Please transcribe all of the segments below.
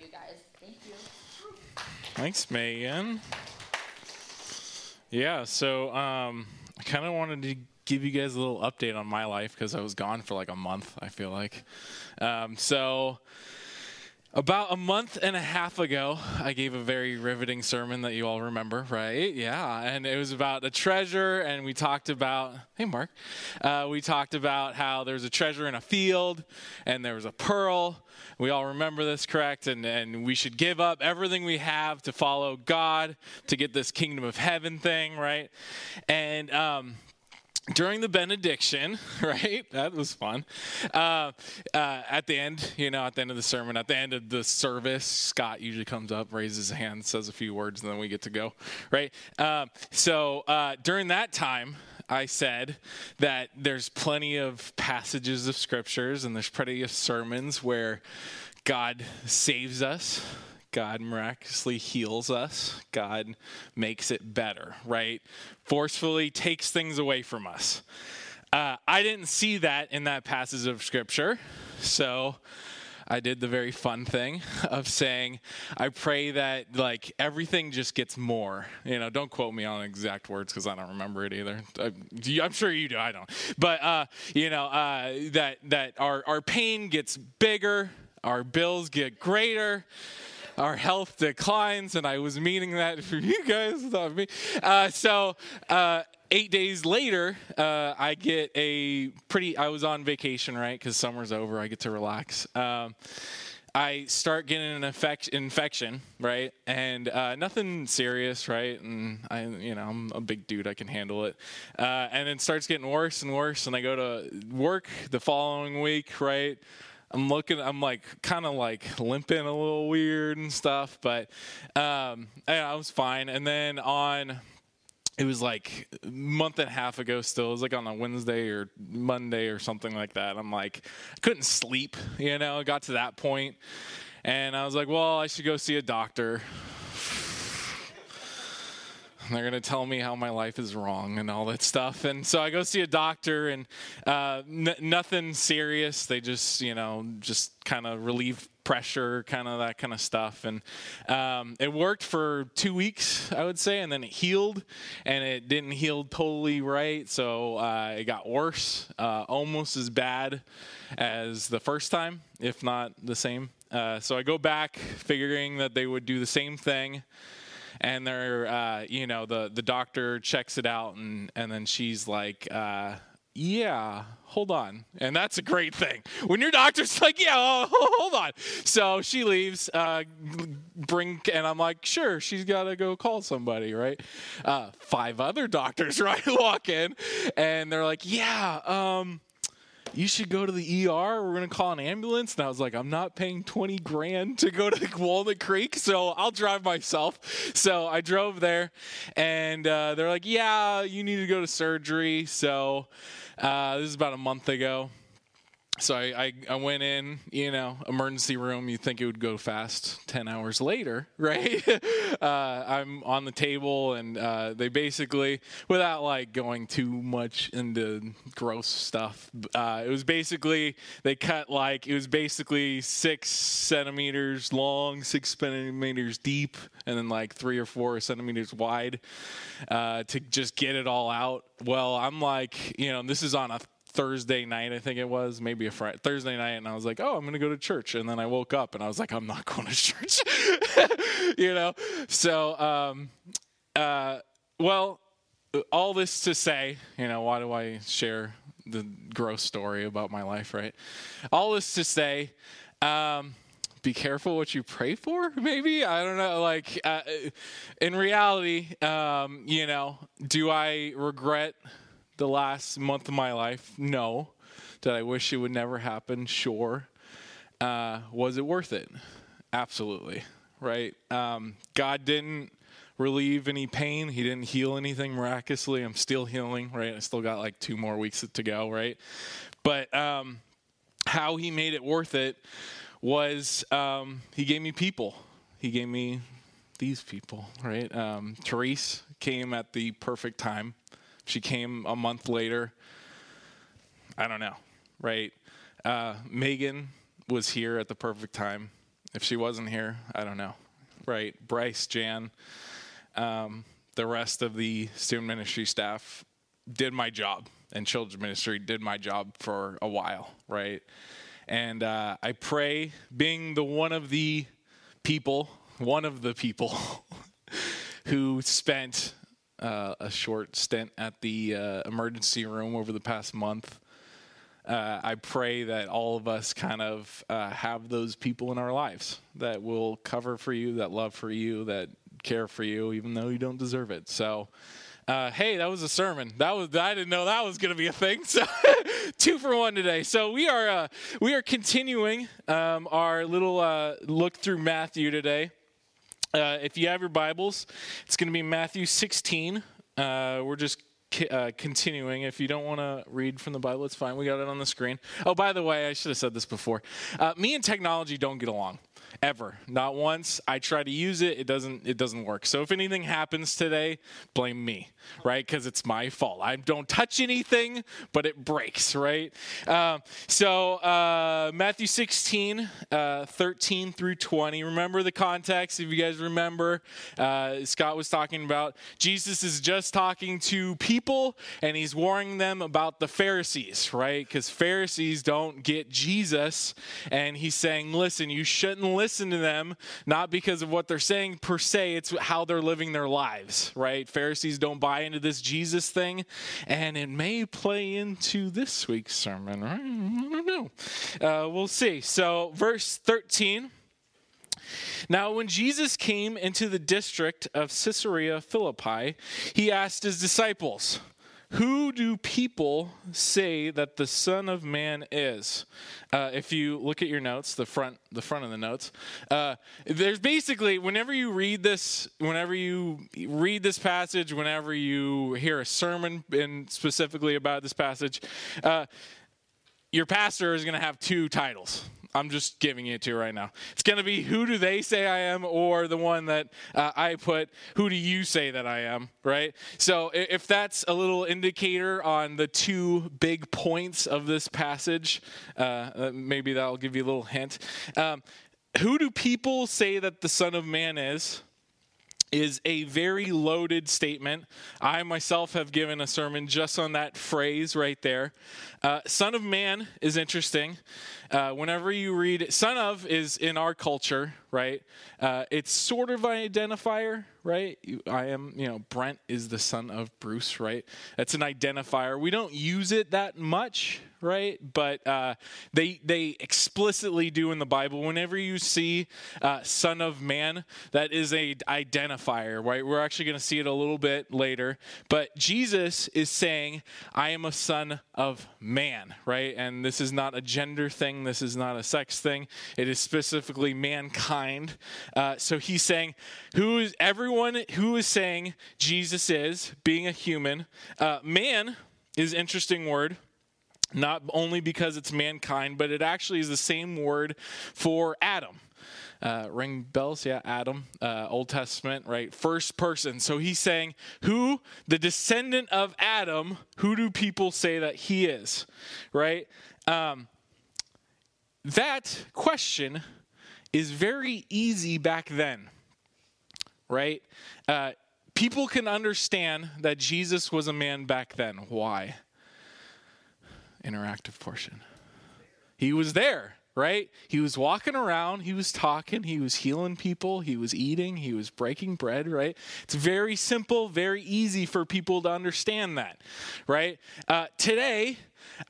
you guys. Thank you. Thanks, Megan. Yeah, so um, I kind of wanted to give you guys a little update on my life because I was gone for like a month, I feel like. Um, so, about a month and a half ago, I gave a very riveting sermon that you all remember, right? Yeah, and it was about a treasure, and we talked about, hey, Mark, uh, we talked about how there's a treasure in a field, and there was a pearl. We all remember this, correct? And, and we should give up everything we have to follow God to get this kingdom of heaven thing, right? And um, during the benediction, right? That was fun. Uh, uh, at the end, you know, at the end of the sermon, at the end of the service, Scott usually comes up, raises his hand, says a few words, and then we get to go, right? Uh, so uh, during that time, I said that there's plenty of passages of scriptures and there's plenty of sermons where God saves us God miraculously heals us. God makes it better, right? Forcefully takes things away from us. Uh, I didn't see that in that passage of scripture, so I did the very fun thing of saying, I pray that like everything just gets more. You know, don't quote me on exact words because I don't remember it either. I, am sure you do. I don't. But uh, you know uh, that that our our pain gets bigger, our bills get greater our health declines, and I was meaning that for you guys, not me. Uh, so uh, eight days later, uh, I get a pretty. I was on vacation, right? Because summer's over. I get to relax. Um, I start getting an infec- infection, right, and uh, nothing serious, right, and I, you know, I'm a big dude, I can handle it, uh, and it starts getting worse and worse, and I go to work the following week, right. I'm looking, I'm like kind of like limping a little weird and stuff, but um, I was fine. And then on, it was like a month and a half ago still, it was like on a Wednesday or Monday or something like that. I'm like, I couldn't sleep, you know, I got to that point, And I was like, well, I should go see a doctor they're going to tell me how my life is wrong and all that stuff. And so I go see a doctor, and uh, n- nothing serious. They just, you know, just kind of relieve pressure, kind of that kind of stuff. And um, it worked for two weeks, I would say, and then it healed, and it didn't heal totally right. So uh, it got worse, uh, almost as bad as the first time, if not the same. Uh, so I go back, figuring that they would do the same thing and they're uh, you know the the doctor checks it out and and then she's like uh, yeah hold on. And that's a great thing. When your doctor's like yeah oh, hold on. So she leaves uh, bring and i'm like sure she's got to go call somebody right? Uh, five other doctors right walk in and they're like yeah um, you should go to the ER. We're going to call an ambulance. And I was like, I'm not paying 20 grand to go to Walnut Creek, so I'll drive myself. So I drove there, and uh, they're like, Yeah, you need to go to surgery. So uh, this is about a month ago so I, I, I, went in, you know, emergency room. You think it would go fast. Ten hours later, right? uh, I'm on the table, and uh, they basically, without like going too much into gross stuff, uh, it was basically they cut like it was basically six centimeters long, six centimeters deep, and then like three or four centimeters wide uh, to just get it all out. Well, I'm like, you know, this is on a Thursday night, I think it was, maybe a Friday, Thursday night, and I was like, oh, I'm going to go to church. And then I woke up and I was like, I'm not going to church. you know? So, um, uh, well, all this to say, you know, why do I share the gross story about my life, right? All this to say, um, be careful what you pray for maybe i don't know like uh, in reality um, you know do i regret the last month of my life? No. Did I wish it would never happen? Sure. Uh, was it worth it? Absolutely. Right? Um, God didn't relieve any pain. He didn't heal anything miraculously. I'm still healing, right? I still got like two more weeks to go, right? But um, how he made it worth it was um, he gave me people. He gave me these people, right? Um, Therese came at the perfect time. She came a month later. I don't know, right? Uh, Megan was here at the perfect time. if she wasn't here, I don't know. Right? Bryce, Jan, um, the rest of the student ministry staff did my job, and children's ministry did my job for a while, right? And uh, I pray, being the one of the people, one of the people who spent uh, a short stint at the uh, emergency room over the past month. Uh, I pray that all of us kind of uh, have those people in our lives that will cover for you, that love for you, that care for you, even though you don't deserve it. So, uh, hey, that was a sermon. That was I didn't know that was going to be a thing. So, two for one today. So we are uh, we are continuing um, our little uh, look through Matthew today. Uh, if you have your Bibles, it's going to be Matthew 16. Uh, we're just uh, continuing. If you don't want to read from the Bible, it's fine. We got it on the screen. Oh, by the way, I should have said this before. Uh, me and technology don't get along ever. Not once. I try to use it. It doesn't it doesn't work. So if anything happens today blame me right? Because it's my fault. I don't touch anything but it breaks right? Uh, so uh, matthew 16 uh, 13 through 20 remember the context if you guys remember. Uh, scott was talking about jesus is just talking to people and he's warning them about the pharisees right? Because pharisees don't get jesus and he's saying listen you shouldn't listen to them, not because of what they're saying per se, it's how they're living their lives, right? Pharisees don't buy into this Jesus thing, and it may play into this week's sermon, right? I don't know. Uh, we'll see. So, verse 13. Now, when Jesus came into the district of Caesarea Philippi, he asked his disciples, who do people say that the Son of Man is? Uh, if you look at your notes, the front, the front of the notes, uh, there's basically whenever you read this, whenever you read this passage, whenever you hear a sermon, and specifically about this passage, uh, your pastor is going to have two titles. I'm just giving it to you right now. It's going to be who do they say I am, or the one that uh, I put, who do you say that I am, right? So if that's a little indicator on the two big points of this passage, uh, uh, maybe that'll give you a little hint. Um, who do people say that the Son of Man is? Is a very loaded statement. I myself have given a sermon just on that phrase right there. Uh, son of man is interesting. Uh, whenever you read son of is in our culture, right? Uh, it's sort of an identifier, right? I am, you know, Brent is the son of Bruce, right? That's an identifier. We don't use it that much, right? But uh, they they explicitly do in the Bible. Whenever you see uh, "Son of Man," that is a identifier, right? We're actually going to see it a little bit later. But Jesus is saying, "I am a son of man," right? And this is not a gender thing. This is not a sex thing. It is specifically mankind. Uh, so he's saying, "Who is everyone who is saying Jesus is being a human? Uh, man." is interesting word not only because it's mankind, but it actually is the same word for Adam. Uh, ring bells, yeah, Adam, uh, Old Testament, right? First person. So he's saying, who, the descendant of Adam, who do people say that he is, right? Um, that question is very easy back then, right? Uh, people can understand that Jesus was a man back then. Why? Interactive portion. He was there, right? He was walking around, he was talking, he was healing people, he was eating, he was breaking bread, right? It's very simple, very easy for people to understand that, right? Uh, today,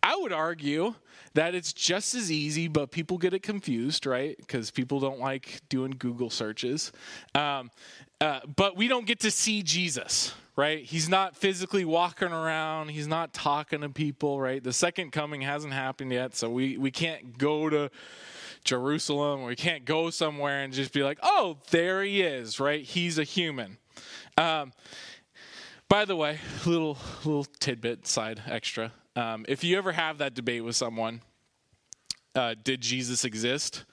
I would argue that it's just as easy, but people get it confused, right? Because people don't like doing Google searches. Um, uh, but we don't get to see Jesus, right? He's not physically walking around. He's not talking to people, right? The second coming hasn't happened yet, so we, we can't go to Jerusalem. We can't go somewhere and just be like, oh, there he is, right? He's a human. Um, by the way, little little tidbit side extra. Um, if you ever have that debate with someone, uh, did Jesus exist?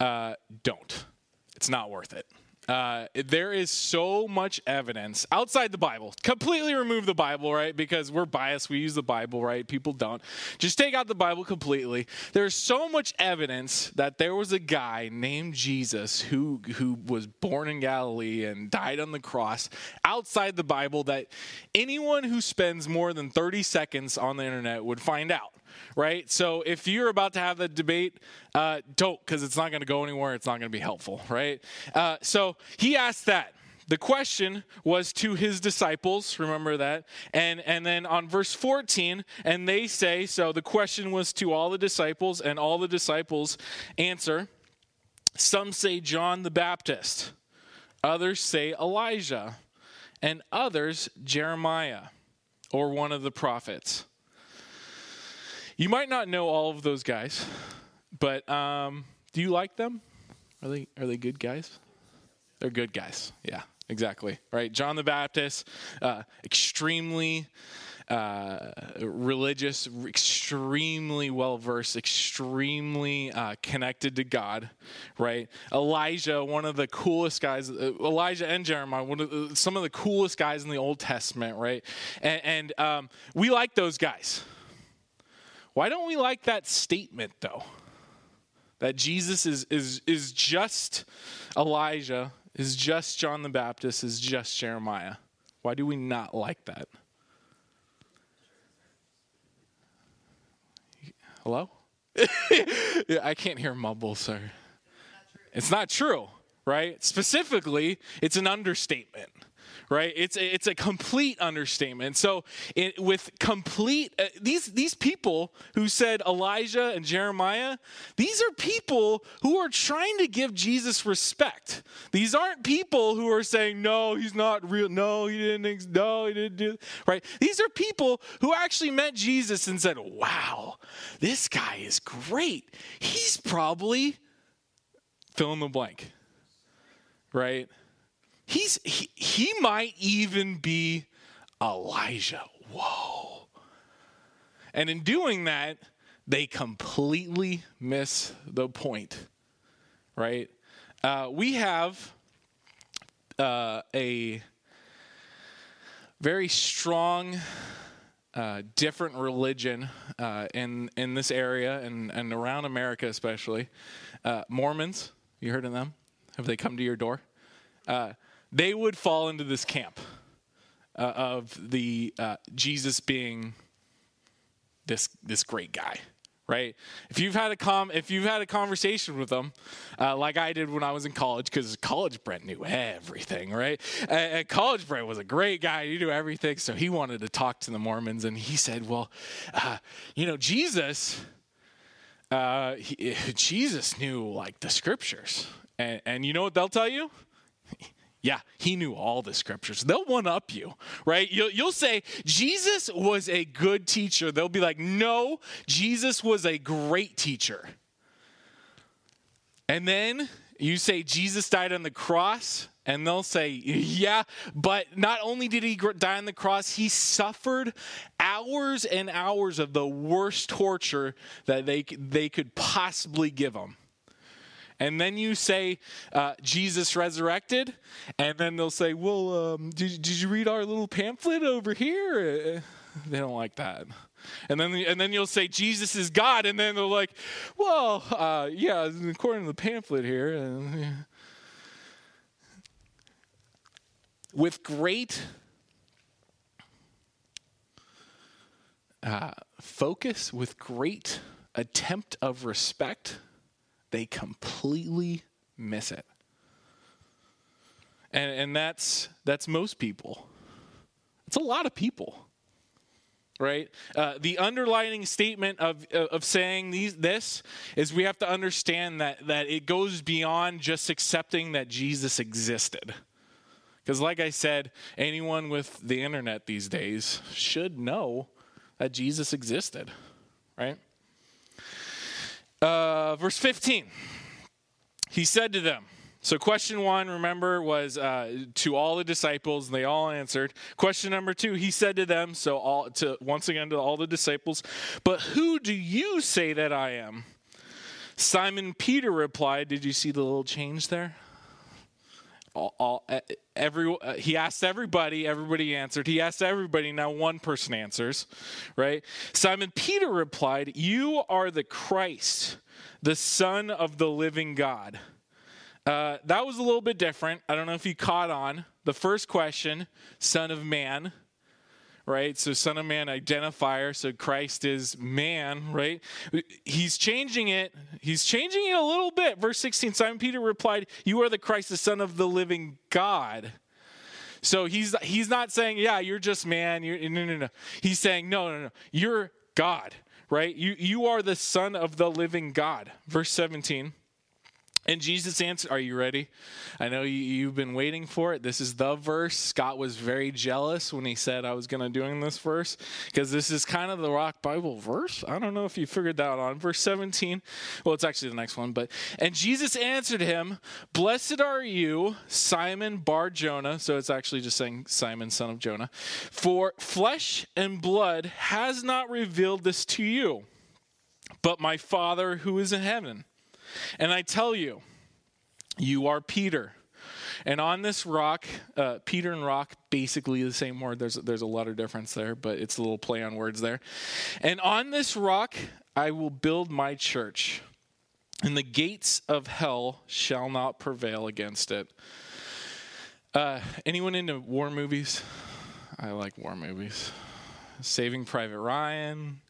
Uh, don't. It's not worth it uh, there is so much evidence outside the Bible. Completely remove the Bible, right? Because we're biased. We use the Bible, right? People don't. Just take out the Bible completely. There's so much evidence that there was a guy named Jesus who who was born in Galilee and died on the cross outside the Bible that anyone who spends more than 30 seconds on the internet would find out right? So if you're about to have the debate, uh, don't, because it's not going to go anywhere. It's not going to be helpful, right? Uh, so he asked that. The question was to his disciples, remember that? And and then on verse 14, and they say, so the question was to all the disciples, and all the disciples answer. Some say John the Baptist, others say Elijah, and others Jeremiah or one of the prophets. You might not know all of those guys, but um, do you like them? Are they are they good guys? They're good guys. Yeah, exactly. Right. John the Baptist, uh, extremely uh, religious, extremely well versed, extremely uh, connected to God, right? Elijah, one of the coolest guys, uh, Elijah and Jeremiah, one of the, some of the coolest guys in the Old Testament, right? And, and um, we like those guys, why don't we like that statement though? That Jesus is is is just Elijah, is just John the Baptist, is just Jeremiah. Why do we not like that? Hello? yeah, I can't hear mumble, sir. It's not true, right? Specifically, it's an understatement right? It's it's a complete understatement. So, it, with complete uh, these these people who said Elijah and Jeremiah, these are people who are trying to give Jesus respect. These aren't people who are saying no, he's not real. No, he didn't. No, he didn't do. Right? These are people who actually met Jesus and said, "Wow, this guy is great. He's probably." Fill in the blank. Right? He's he, he might even be Elijah. Whoa. And in doing that, they completely miss the point, right? Uh, we have uh, a very strong, uh, different religion uh, in in this area and, and around America, especially. Uh, Mormons, you heard of them? Have they come to your door? Uh, they would fall into this camp uh, of the uh, Jesus being this this great guy, right? If you've had a com if you've had a conversation with them, uh, like I did when I was in college, because college Brent knew everything, right? And college Brent was a great guy; he knew everything, so he wanted to talk to the Mormons, and he said, "Well, uh, you know, Jesus." Uh, he, Jesus knew like the scriptures, and, and you know what they'll tell you? Yeah, he knew all the scriptures. They'll one up you, right? You'll, you'll, say, Jesus was a good teacher. They'll be like, no, Jesus was a great teacher. And then you say, Jesus died on the cross. And they'll say, yeah, but not only did he die on the cross, he suffered hours and hours of the worst torture that they, they could possibly give him and then you say uh, Jesus resurrected, and then they'll say, "Well, um, did, did you read our little pamphlet over here?" They don't like that. And then, and then you'll say Jesus is God, and then they're like, "Well, uh, yeah, according to the pamphlet here." Uh, with great uh, focus, with great attempt of respect, they completely miss it. And, and that's, that's most people. It's a lot of people right? Uh, the underlining statement of, of saying these, this is we have to understand that, that it goes beyond just accepting that Jesus existed. Because, like I said, anyone with the internet these days should know that Jesus existed, right? Uh, verse 15. He said to them, so, question one, remember, was uh, to all the disciples, and they all answered. Question number two, he said to them, so all to once again to all the disciples, but who do you say that I am? Simon Peter replied, Did you see the little change there? All, every uh, he asked everybody everybody answered. He asked everybody now one person answers right? Simon peter replied you are the christ the son of the living god. Uh, that was a little bit different. I don't know if you caught on. The first question son of man right? So, Son of Man identifier. So, Christ is man, right? He's changing it. He's changing it a little bit. Verse 16 Simon Peter replied, You are the Christ, the Son of the living God. So, he's, he's not saying, Yeah, you're just man. You're, no, no, no. He's saying, No, no, no. You're God, right? You, you are the Son of the living God. Verse 17. And Jesus answered, Are you ready? I know you, have been waiting for it. This is the verse. Scott was very jealous when he said I was going to doing this verse because this is kind of the Rock Bible verse. I don't know if you figured that on. Verse 17. Well, it's actually the next one. But and Jesus answered him, Blessed are you, Simon Bar Jonah. So it's actually just saying Simon, son of Jonah. For flesh and blood has not revealed this to you, but my Father who is in heaven. And I tell you, you are Peter. And on this rock, uh, Peter and rock, basically the same word. There's, there's a lot of difference there, but it's a little play on words there. And on this rock, I will build my church, and the gates of hell shall not prevail against it. Uh, anyone into war movies? I like war movies. Saving Private Ryan,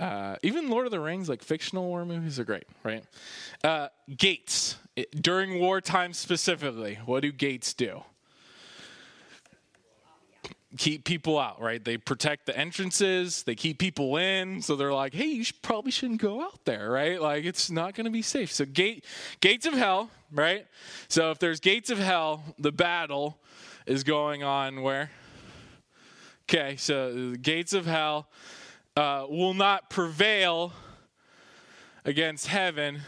uh, even Lord of the Rings, like fictional war movies, are great, right? Uh, gates it, during wartime specifically. What do gates do? Keep people out, right? They protect the entrances. They keep people in. So they're like, "Hey, you should, probably shouldn't go out there, right? Like it's not going to be safe." So gate gates of hell, right? So if there's gates of hell, the battle is going on where? Okay, so the gates of hell uh, will not prevail against heaven.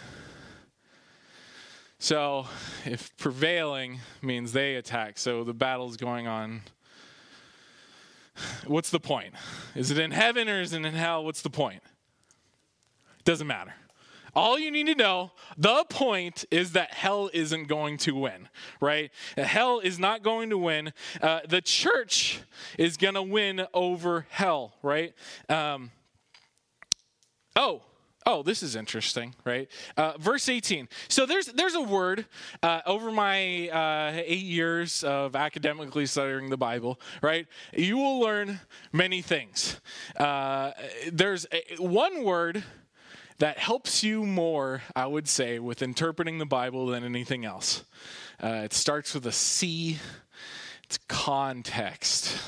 So, if prevailing means they attack, so the battle's going on. What's the point? Is it in heaven or is it in hell? What's the point? Doesn't matter. All you need to know, the point is that hell isn't going to win, right? Hell is not going to win. Uh, the church is going to win over hell, right? Um, oh, oh this is interesting right uh, verse 18 so there's there's a word uh, over my uh, eight years of academically studying the bible right you will learn many things uh, there's a, one word that helps you more, I would say, with interpreting the Bible than anything else. Uh, it starts with a C. It's context.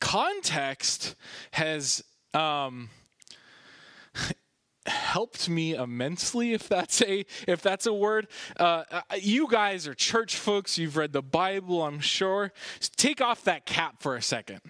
Context has um, helped me immensely if that's a if that's a word uh, you guys are church folks you've read the bible i'm sure take off that cap for a second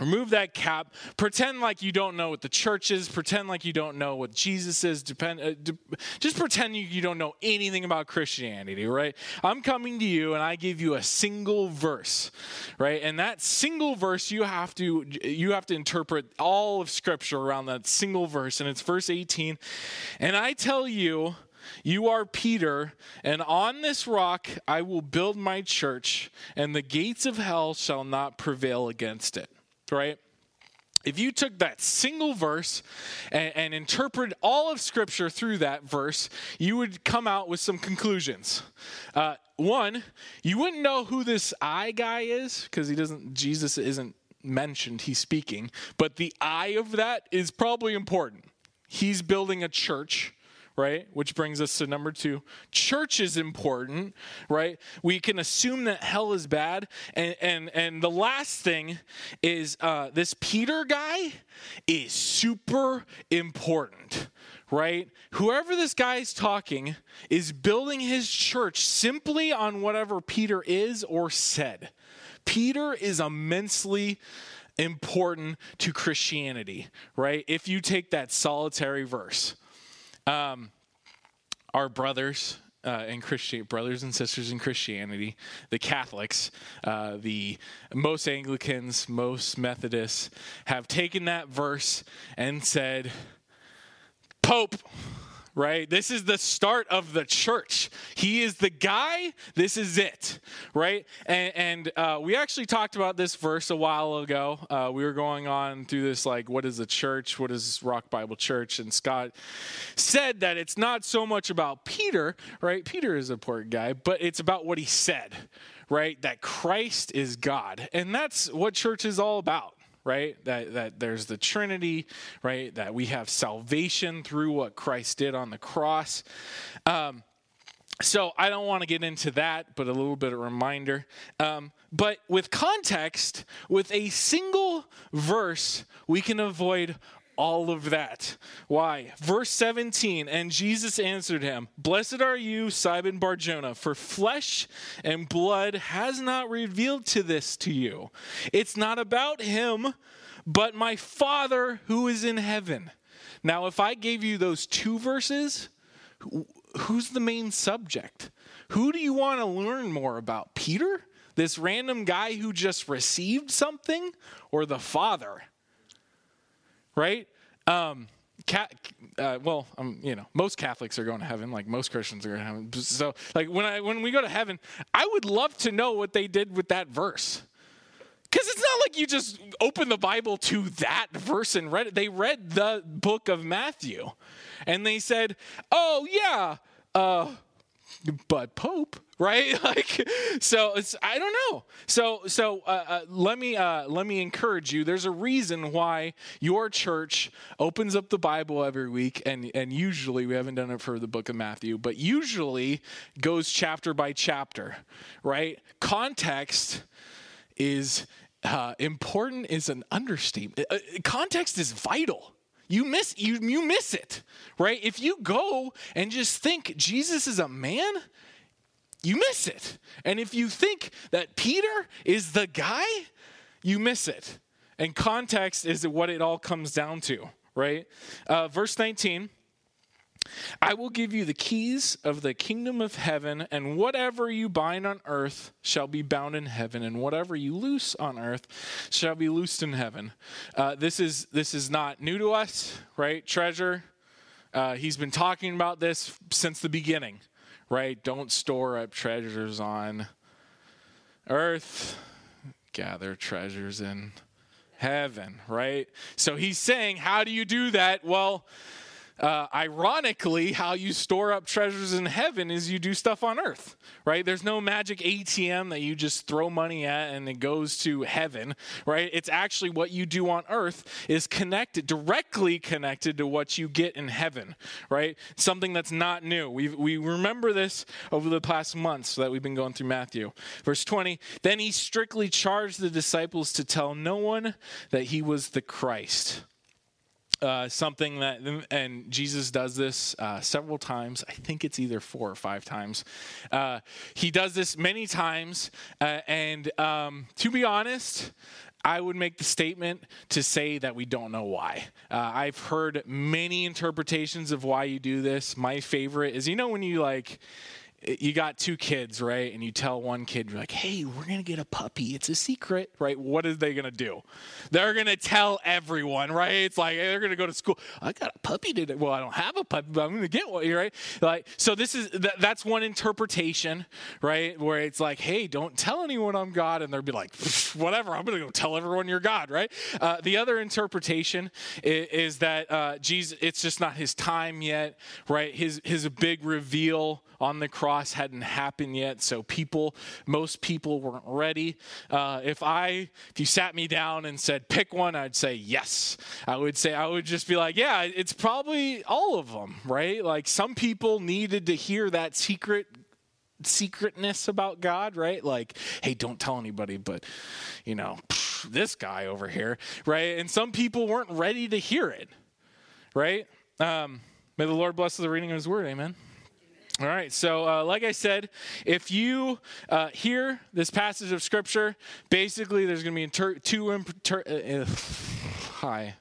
Remove that cap. Pretend like you don't know what the church is. Pretend like you don't know what Jesus is. Depend, uh, de- just pretend you, you don't know anything about Christianity, right? I'm coming to you and I give you a single verse, right? And that single verse you have to you have to interpret all of Scripture around that single verse, and it's verse 18. And I tell you. You are Peter, and on this rock I will build my church, and the gates of hell shall not prevail against it right? If you took that single verse and, and interpreted all of Scripture through that verse, you would come out with some conclusions. Uh, one, you wouldn't know who this I guy is because he doesn't. Jesus isn't mentioned. He's speaking, but the I of that is probably important. He's building a church right? Which brings us to number two. Church is important, right? We can assume that hell is bad. And and, and the last thing is uh, this Peter guy is super important. Right? Whoever this guy is talking is building his church simply on whatever Peter is or said. Peter is immensely important to Christianity, right? If you take that solitary verse. Um, our brothers uh, Christian brothers and sisters in Christianity, the Catholics, uh, the most Anglicans, most Methodists have taken that verse and said, Pope, right? This is the start of the church. He is the guy. This is it, right? And, and uh, we actually talked about this verse a while ago. Uh, we were going on through this, like, what is the church? What is Rock Bible Church? And Scott said that it's not so much about Peter, right? Peter is a important guy, but it's about what he said, right? That Christ is God. And that's what church is all about right? That, that there's the Trinity, right? That we have salvation through what Christ did on the cross. Um, so I don't want to get into that, but a little bit of reminder. Um, but with context, with a single verse, we can avoid all of that. Why? Verse 17, and Jesus answered him, Blessed are you, Simon Barjona, for flesh and blood has not revealed to this to you. It's not about him, but my Father who is in heaven. Now, if I gave you those two verses, who's the main subject? Who do you want to learn more about? Peter? This random guy who just received something? Or the Father? Right? Um, uh, well, um, you know, most Catholics are going to heaven, like most Christians are going to heaven. So, like when I when we go to heaven, I would love to know what they did with that verse. Because it's not like you just open the Bible to that verse and read it. They read the book of Matthew, and they said, "Oh yeah, uh, but Pope." right? Like so it's i don't know. So so uh, uh, let me uh, let me encourage you. There's a reason why your church opens up the bible every week and and usually we haven't done it for the book of matthew but usually goes chapter by chapter right? Context is uh, important is an understatement. Uh, context is vital you miss you you miss it right if you go and just think jesus is a man you miss it. And if you think that Peter is the guy, you miss it. And context is what it all comes down to, right? Uh, verse 19 I will give you the keys of the kingdom of heaven, and whatever you bind on earth shall be bound in heaven, and whatever you loose on earth shall be loosed in heaven. Uh, this is this is not new to us, right? Treasure. Uh, he's been talking about this since the beginning right? Don't store up treasures on earth, gather treasures in heaven, right? So he's saying, how do you do that? Well, uh, ironically, how you store up treasures in heaven is you do stuff on earth, right? There's no magic ATM that you just throw money at and it goes to heaven, right? It's actually what you do on earth is connected, directly connected to what you get in heaven, right? Something that's not new. We we remember this over the past months that we've been going through Matthew. Verse 20, then he strictly charged the disciples to tell no one that he was the Christ uh, something that, and Jesus does this uh, several times. I think it's either four or five times. Uh, he does this many times. Uh, and um, to be honest, I would make the statement to say that we don't know why. Uh, I've heard many interpretations of why you do this. My favorite is, you know, when you like, you got two kids, right? And you tell one kid, you're like, hey, we're going to get a puppy. It's a secret, right? What are they going to do? They're going to tell everyone, right? It's like they're going to go to school. I got a puppy today. Well, I don't have a puppy, but I'm going to get one, right? Like, so this is, th- that's one interpretation, right? Where it's like, hey, don't tell anyone I'm God. And they'll be like, whatever, I'm going to go tell everyone you're God, right? Uh, the other interpretation is, is that uh, Jesus, it's just not his time yet, right? His, his big reveal on the cross hadn't happened yet, so people, most people weren't ready. Uh, if I, if you sat me down and said pick one, I'd say yes. I would say I would just be like, yeah, it's probably all of them, right? Like some people needed to hear that secret secretness about God, right? Like, hey, don't tell anybody, but you know, this guy over here, right? And some people weren't ready to hear it, right? Um, may the Lord bless the reading of His Word. Amen. All right, so uh, like I said, if you uh, hear this passage of scripture, basically there's going to be inter- two. Inter- uh, hi.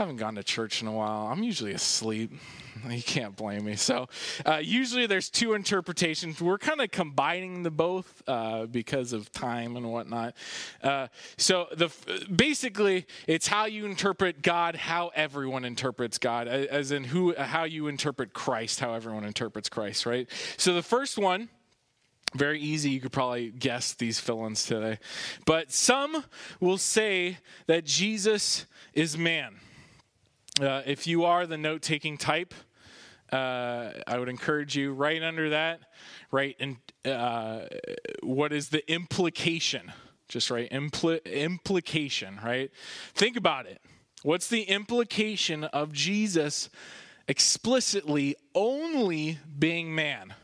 I haven't gone to church in a while. I'm usually asleep. You can't blame me. So, uh, usually there's two interpretations. We're kind of combining the both uh, because of time and whatnot. Uh, so, the basically, it's how you interpret God, how everyone interprets God, as in who, how you interpret Christ, how everyone interprets Christ, right? So, the first one very easy. You could probably guess these fill ins today. But some will say that Jesus is man. Uh, if you are the note taking type, uh, I would encourage you right under that, right? And uh, what is the implication? Just right, Impl- implication, right? Think about it. What's the implication of Jesus explicitly only being man,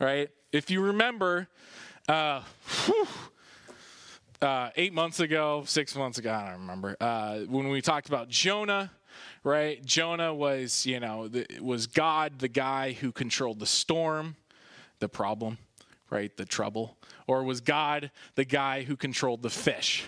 right? If you remember, uh, whew, uh, eight months ago, six months ago, I don't remember, uh, when we talked about Jonah, right? Jonah was, you know, the, was God the guy who controlled the storm, the problem, right? The trouble? Or was God the guy who controlled the fish,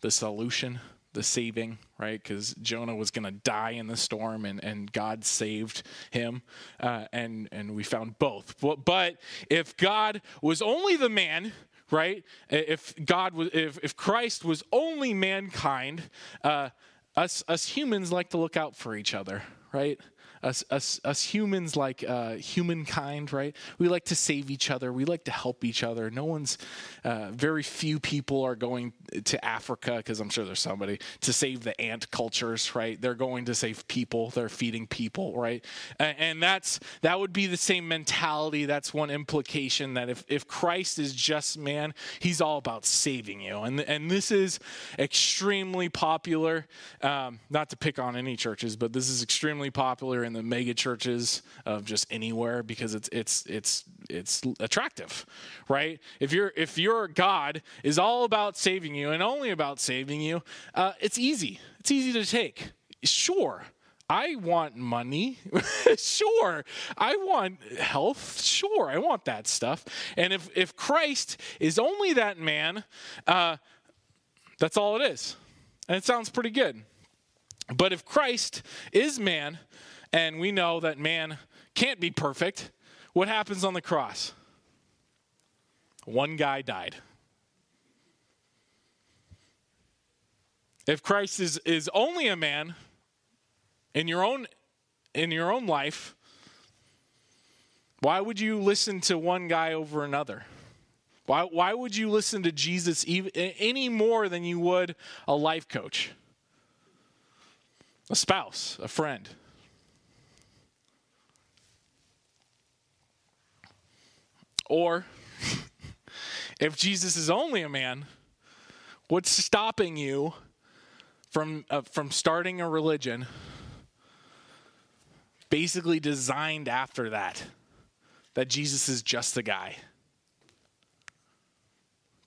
the solution? the saving, right? Because Jonah was going to die in the storm, and, and God saved him, uh, and and we found both. But, but if God was only the man, right? If God was, if if Christ was only mankind, uh, us us humans like to look out for each other, right? Us, us, us humans, like uh, humankind, right? We like to save each other. We like to help each other. No one's, uh, very few people are going to Africa, because I'm sure there's somebody, to save the ant cultures, right? They're going to save people. They're feeding people, right? And, and that's, that would be the same mentality. That's one implication that if, if Christ is just man, he's all about saving you. And, and this is extremely popular, um, not to pick on any churches, but this is extremely popular in the mega churches of just anywhere because it's it's it's it's attractive, right? If your if your God is all about saving you and only about saving you, uh, it's easy. It's easy to take. Sure, I want money. sure. I want health. Sure. I want that stuff. And if, if Christ is only that man, uh, that's all it is. And it sounds pretty good. But if Christ is man, and we know that man can't be perfect, what happens on the cross? One guy died. If Christ is, is only a man in your own in your own life, why would you listen to one guy over another? Why, why would you listen to Jesus even, any more than you would a life coach, a spouse, a friend? Or if Jesus is only a man, what's stopping you from uh, from starting a religion basically designed after that that Jesus is just a guy?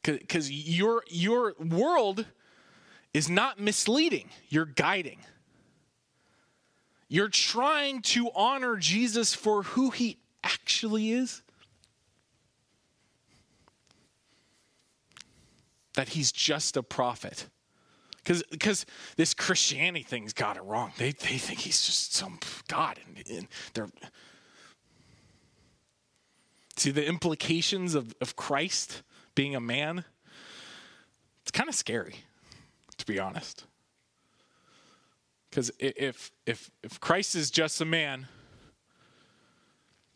Cuz your your world is not misleading, you're guiding. You're trying to honor Jesus for who he actually is that he's just a prophet. Because this Christianity thing's got it wrong. They, they think he's just some God. And, and they're. See, the implications of, of Christ being a man, it's kind of scary, to be honest. Because if, if, if Christ is just a man,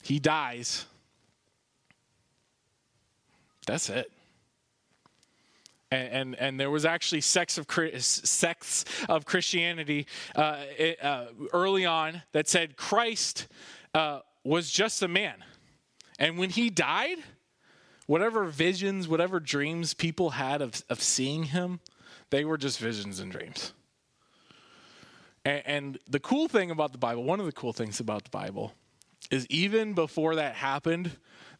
he dies, that's it and, and, and there was actually sects of sects of Christianity uh, it, uh, early on that said Christ uh, was just a man, and when he died, whatever visions, whatever dreams people had of, of seeing him, they were just visions and dreams. And, and the cool thing about the Bible, one of the cool things about the Bible, is even before that happened,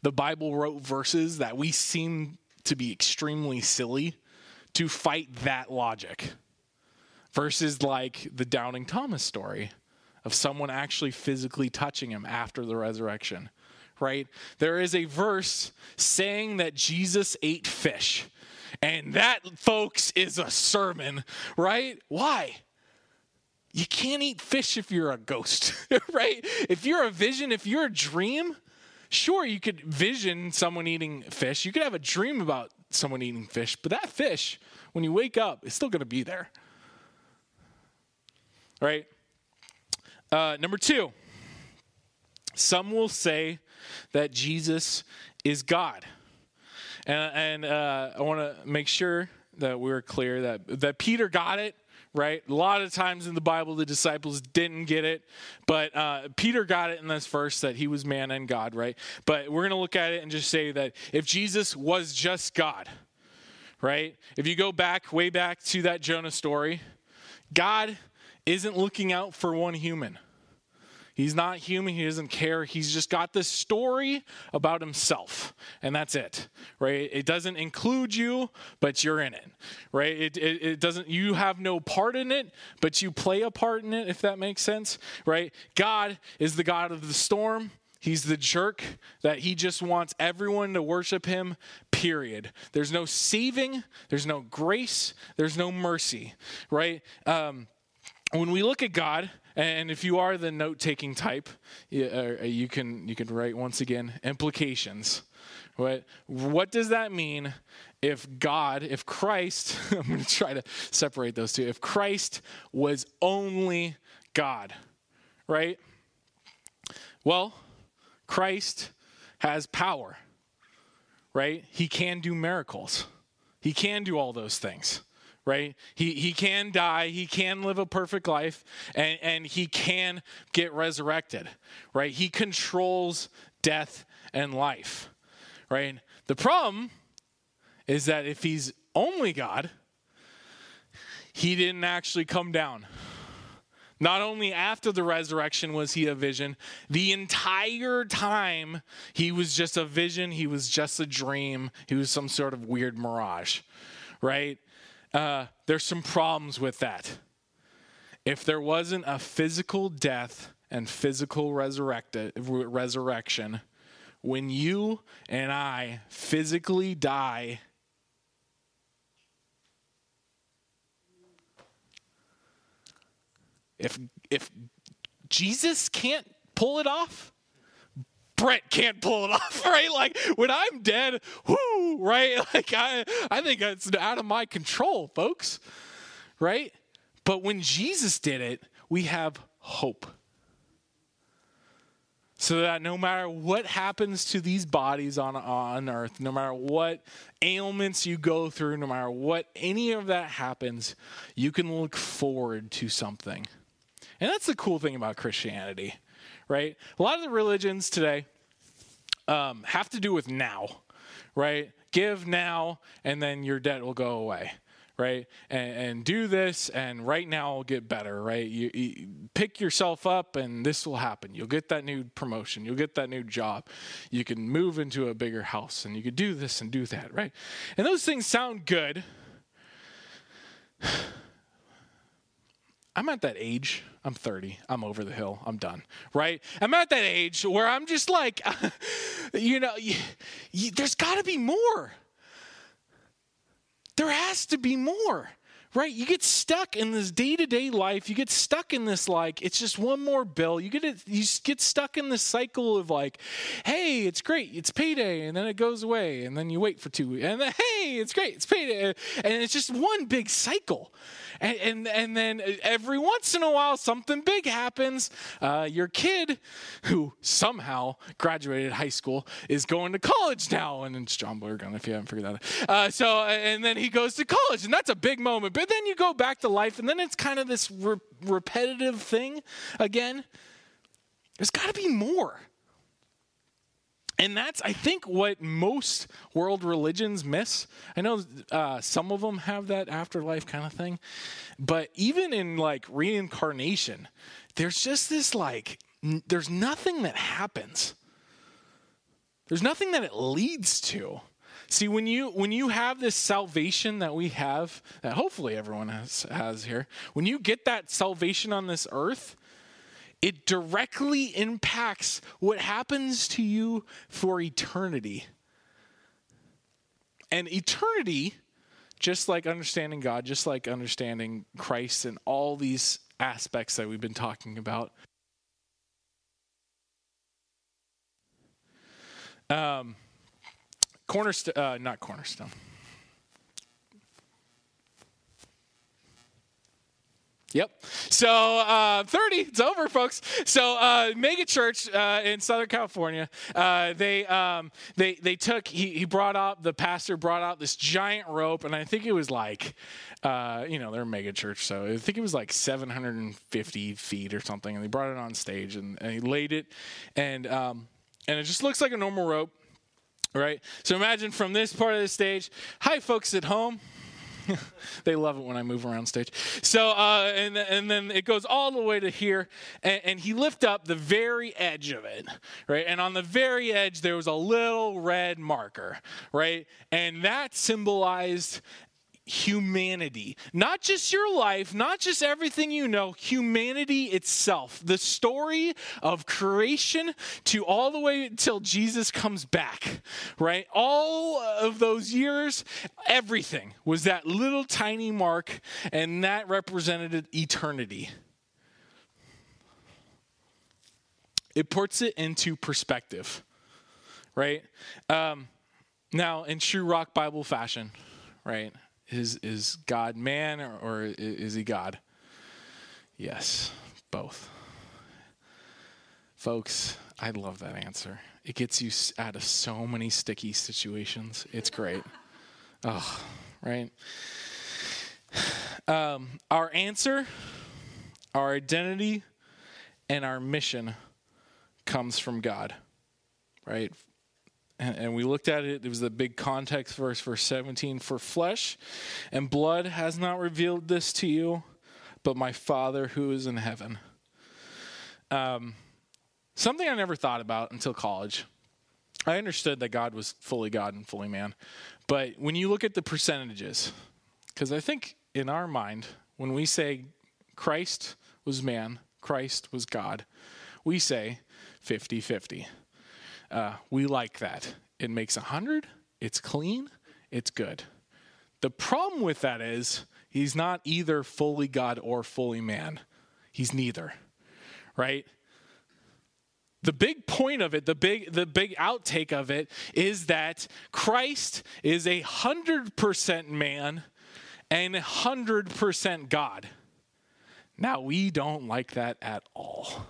the Bible wrote verses that we seem to be extremely silly to fight that logic versus like the Doubting Thomas story of someone actually physically touching him after the resurrection, right? There is a verse saying that Jesus ate fish. And that, folks, is a sermon, right? Why? you can't eat fish if you're a ghost, right? If you're a vision, if you're a dream, sure, you could vision someone eating fish. You could have a dream about someone eating fish, but that fish, when you wake up, is still going to be there. Right? Uh, number two, some will say that Jesus is God. And, and uh, I want to make sure that we're clear that, that Peter got it right? A lot of times in the Bible, the disciples didn't get it, but uh, Peter got it in this verse that he was man and God, right? But we're going to look at it and just say that if Jesus was just God, right? If you go back, way back to that Jonah story, God isn't looking out for one human. He's not human. He doesn't care. He's just got this story about himself, and that's it, right? It doesn't include you, but you're in it, right? It, it, it, doesn't. You have no part in it, but you play a part in it, if that makes sense, right? God is the God of the storm. He's the jerk that he just wants everyone to worship him, period. There's no saving, there's no grace, there's no mercy, right? Um, when we look at God, and if you are the note-taking type, you, uh, you can you can write once again implications. What what does that mean if God, if Christ, I'm going to try to separate those two. If Christ was only God, right? Well, Christ has power, right? He can do miracles. He can do all those things right? He, he can die, he can live a perfect life, and, and he can get resurrected, right? He controls death and life, right? The problem is that if he's only God, he didn't actually come down. Not only after the resurrection was he a vision, the entire time he was just a vision, he was just a dream, he was some sort of weird mirage, right? Uh, there's some problems with that. If there wasn't a physical death and physical resurrection, when you and I physically die, if if Jesus can't pull it off, Brett can't pull it off, right? Like when I'm dead, whoo, right? Like I, I think it's out of my control, folks, right? But when Jesus did it, we have hope. So that no matter what happens to these bodies on, on earth, no matter what ailments you go through, no matter what any of that happens, you can look forward to something. And that's the cool thing about Christianity right? A lot of the religions today um, have to do with now, right? Give now, and then your debt will go away, right? And, and do this, and right now will get better, right? You, you, pick yourself up, and this will happen. You'll get that new promotion. You'll get that new job. You can move into a bigger house, and you can do this and do that, right? And those things sound good. I'm at that age. I'm 30. I'm over the hill. I'm done. Right? I'm at that age where I'm just like, you know, you, you, there's got to be more. There has to be more right? You get stuck in this day to day life. You get stuck in this like it's just one more bill. You get it. You get stuck in this cycle of like, hey, it's great, it's payday, and then it goes away, and then you wait for two weeks, and then hey, it's great, it's payday, and it's just one big cycle. And, and, and then every once in a while, something big happens. Uh, your kid, who somehow graduated high school, is going to college now. And it's John Boyergun, if you haven't figured that out. Uh, so, and then he goes to college, and that's a big moment. But then you go back to life, and then it's kind of this re- repetitive thing again. There's got to be more. And that's, I think, what most world religions miss. I know uh, some of them have that afterlife kind of thing, but even in like reincarnation, there's just this like, n- there's nothing that happens. There's nothing that it leads to. See, when you when you have this salvation that we have, that hopefully everyone has has here, when you get that salvation on this earth, it directly impacts what happens to you for eternity. And eternity, just like understanding God, just like understanding Christ and all these aspects that we've been talking about. Um, cornerstone, uh, not cornerstone. Yep. So uh, 30, it's over, folks. So uh, Mega Church uh, in Southern California, uh, they um, they they took he, he brought out the pastor brought out this giant rope, and I think it was like, uh, you know, they're a mega church, so I think it was like 750 feet or something, and they brought it on stage and, and he laid it, and um, and it just looks like a normal rope, right? So imagine from this part of the stage. Hi, folks at home. they love it when I move around stage. So, uh, and, and then it goes all the way to here, and, and he lift up the very edge of it, right? And on the very edge, there was a little red marker, right? And that symbolized humanity. Not just your life, not just everything you know, humanity itself. The story of creation to all the way until Jesus comes back, right? All of those years, everything was that little tiny mark, and that represented eternity. It puts it into perspective, right? Um, now, in true rock Bible fashion, right? Is is God man or, or is he God? Yes, both. Folks, I love that answer. It gets you out of so many sticky situations. It's great. oh, right. Um, our answer, our identity, and our mission comes from God, right? And, and we looked at it. It was the big context verse, verse 17. For flesh and blood has not revealed this to you, but my Father who is in heaven. Um, something I never thought about until college. I understood that God was fully God and fully man. But when you look at the percentages, because I think in our mind, when we say Christ was man, Christ was God, we say 50 50. Uh, we like that. It makes a hundred. It's clean. It's good. The problem with that is he's not either fully God or fully man. He's neither, right? The big point of it, the big the big outtake of it is that Christ is a hundred percent man and a hundred percent God. Now we don't like that at all.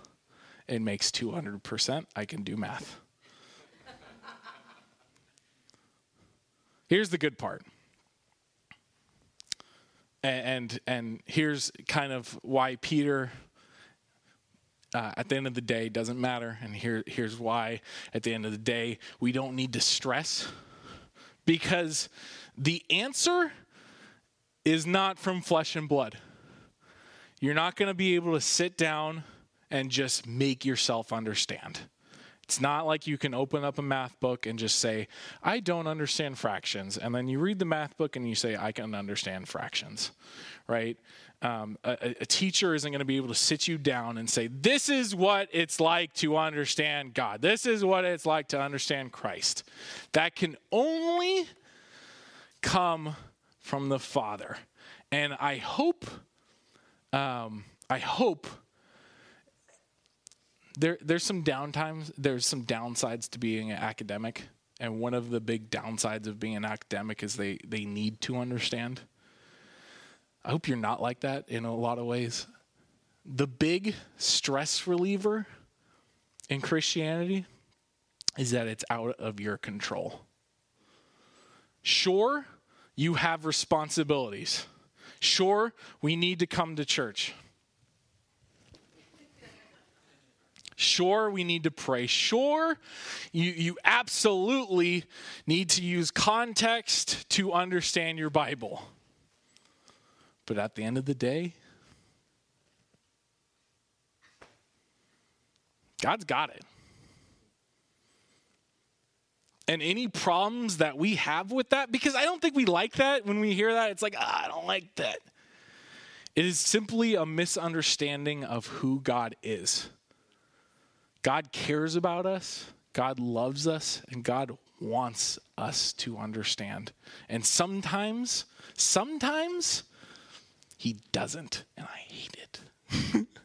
It makes two hundred percent. I can do math. Here's the good part. And, and, here's kind of why Peter uh, at the end of the day doesn't matter and here, here's why at the end of the day we don't need to stress because the answer is not from flesh and blood you're not going to be able to sit down and just make yourself understand it's not like you can open up a math book and just say, I don't understand fractions. And then you read the math book and you say, I can understand fractions, right? Um, a, a teacher isn't going to be able to sit you down and say, This is what it's like to understand God. This is what it's like to understand Christ. That can only come from the Father. And I hope, um, I hope there there's some downtimes there's some downsides to being an academic and one of the big downsides of being an academic is they they need to understand. I hope you're not like that in a lot of ways. The big stress reliever in christianity is that it's out of your control. Sure you have responsibilities. Sure we need to come to church Sure, we need to pray. Sure, you, you absolutely need to use context to understand your Bible. But at the end of the day, God's got it. And any problems that we have with that, because I don't think we like that when we hear that, it's like, ah, I don't like that. It is simply a misunderstanding of who God is. God cares about us, God loves us, and God wants us to understand. And sometimes, sometimes, He doesn't, and I hate it.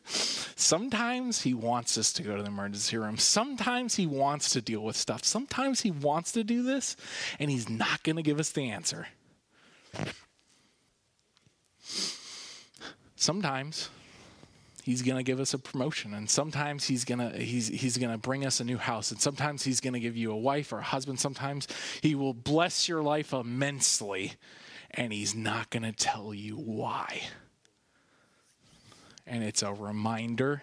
Sometimes he wants us to go to the emergency room. Sometimes he wants to deal with stuff. Sometimes he wants to do this, and he's not going to give us the answer. Sometimes he's going to give us a promotion and sometimes he's going to he's he's going to bring us a new house and sometimes he's going to give you a wife or a husband. Sometimes he will bless your life immensely and he's not going to tell you why. And it's a reminder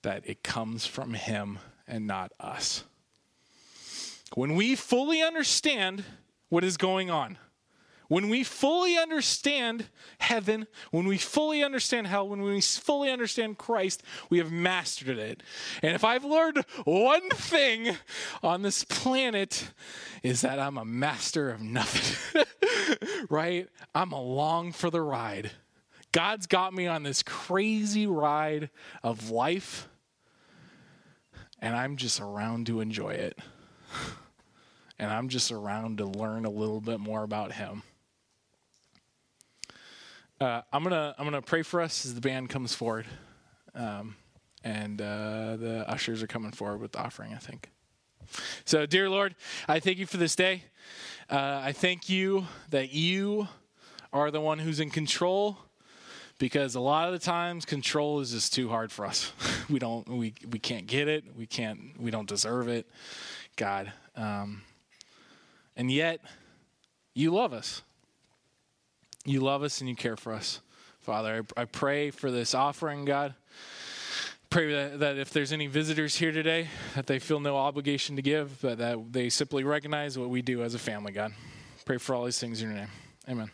that it comes from him and not us. When we fully understand what is going on when we fully understand heaven, when we fully understand hell, when we fully understand Christ, we have mastered it. And if I've learned one thing on this planet, is that I'm a master of nothing. right? I'm along for the ride. God's got me on this crazy ride of life, and I'm just around to enjoy it. And I'm just around to learn a little bit more about Him. Uh, I'm gonna I'm gonna pray for us as the band comes forward, um, and uh, the ushers are coming forward with the offering. I think. So, dear Lord, I thank you for this day. Uh, I thank you that you are the one who's in control, because a lot of the times control is just too hard for us. we don't we we can't get it. We can't we don't deserve it. God, um, and yet you love us you love us and you care for us. Father, I, I pray for this offering, God. Pray that, that if there's any visitors here today, that they feel no obligation to give, but that they simply recognize what we do as a family, God. Pray for all these things in your name. Amen.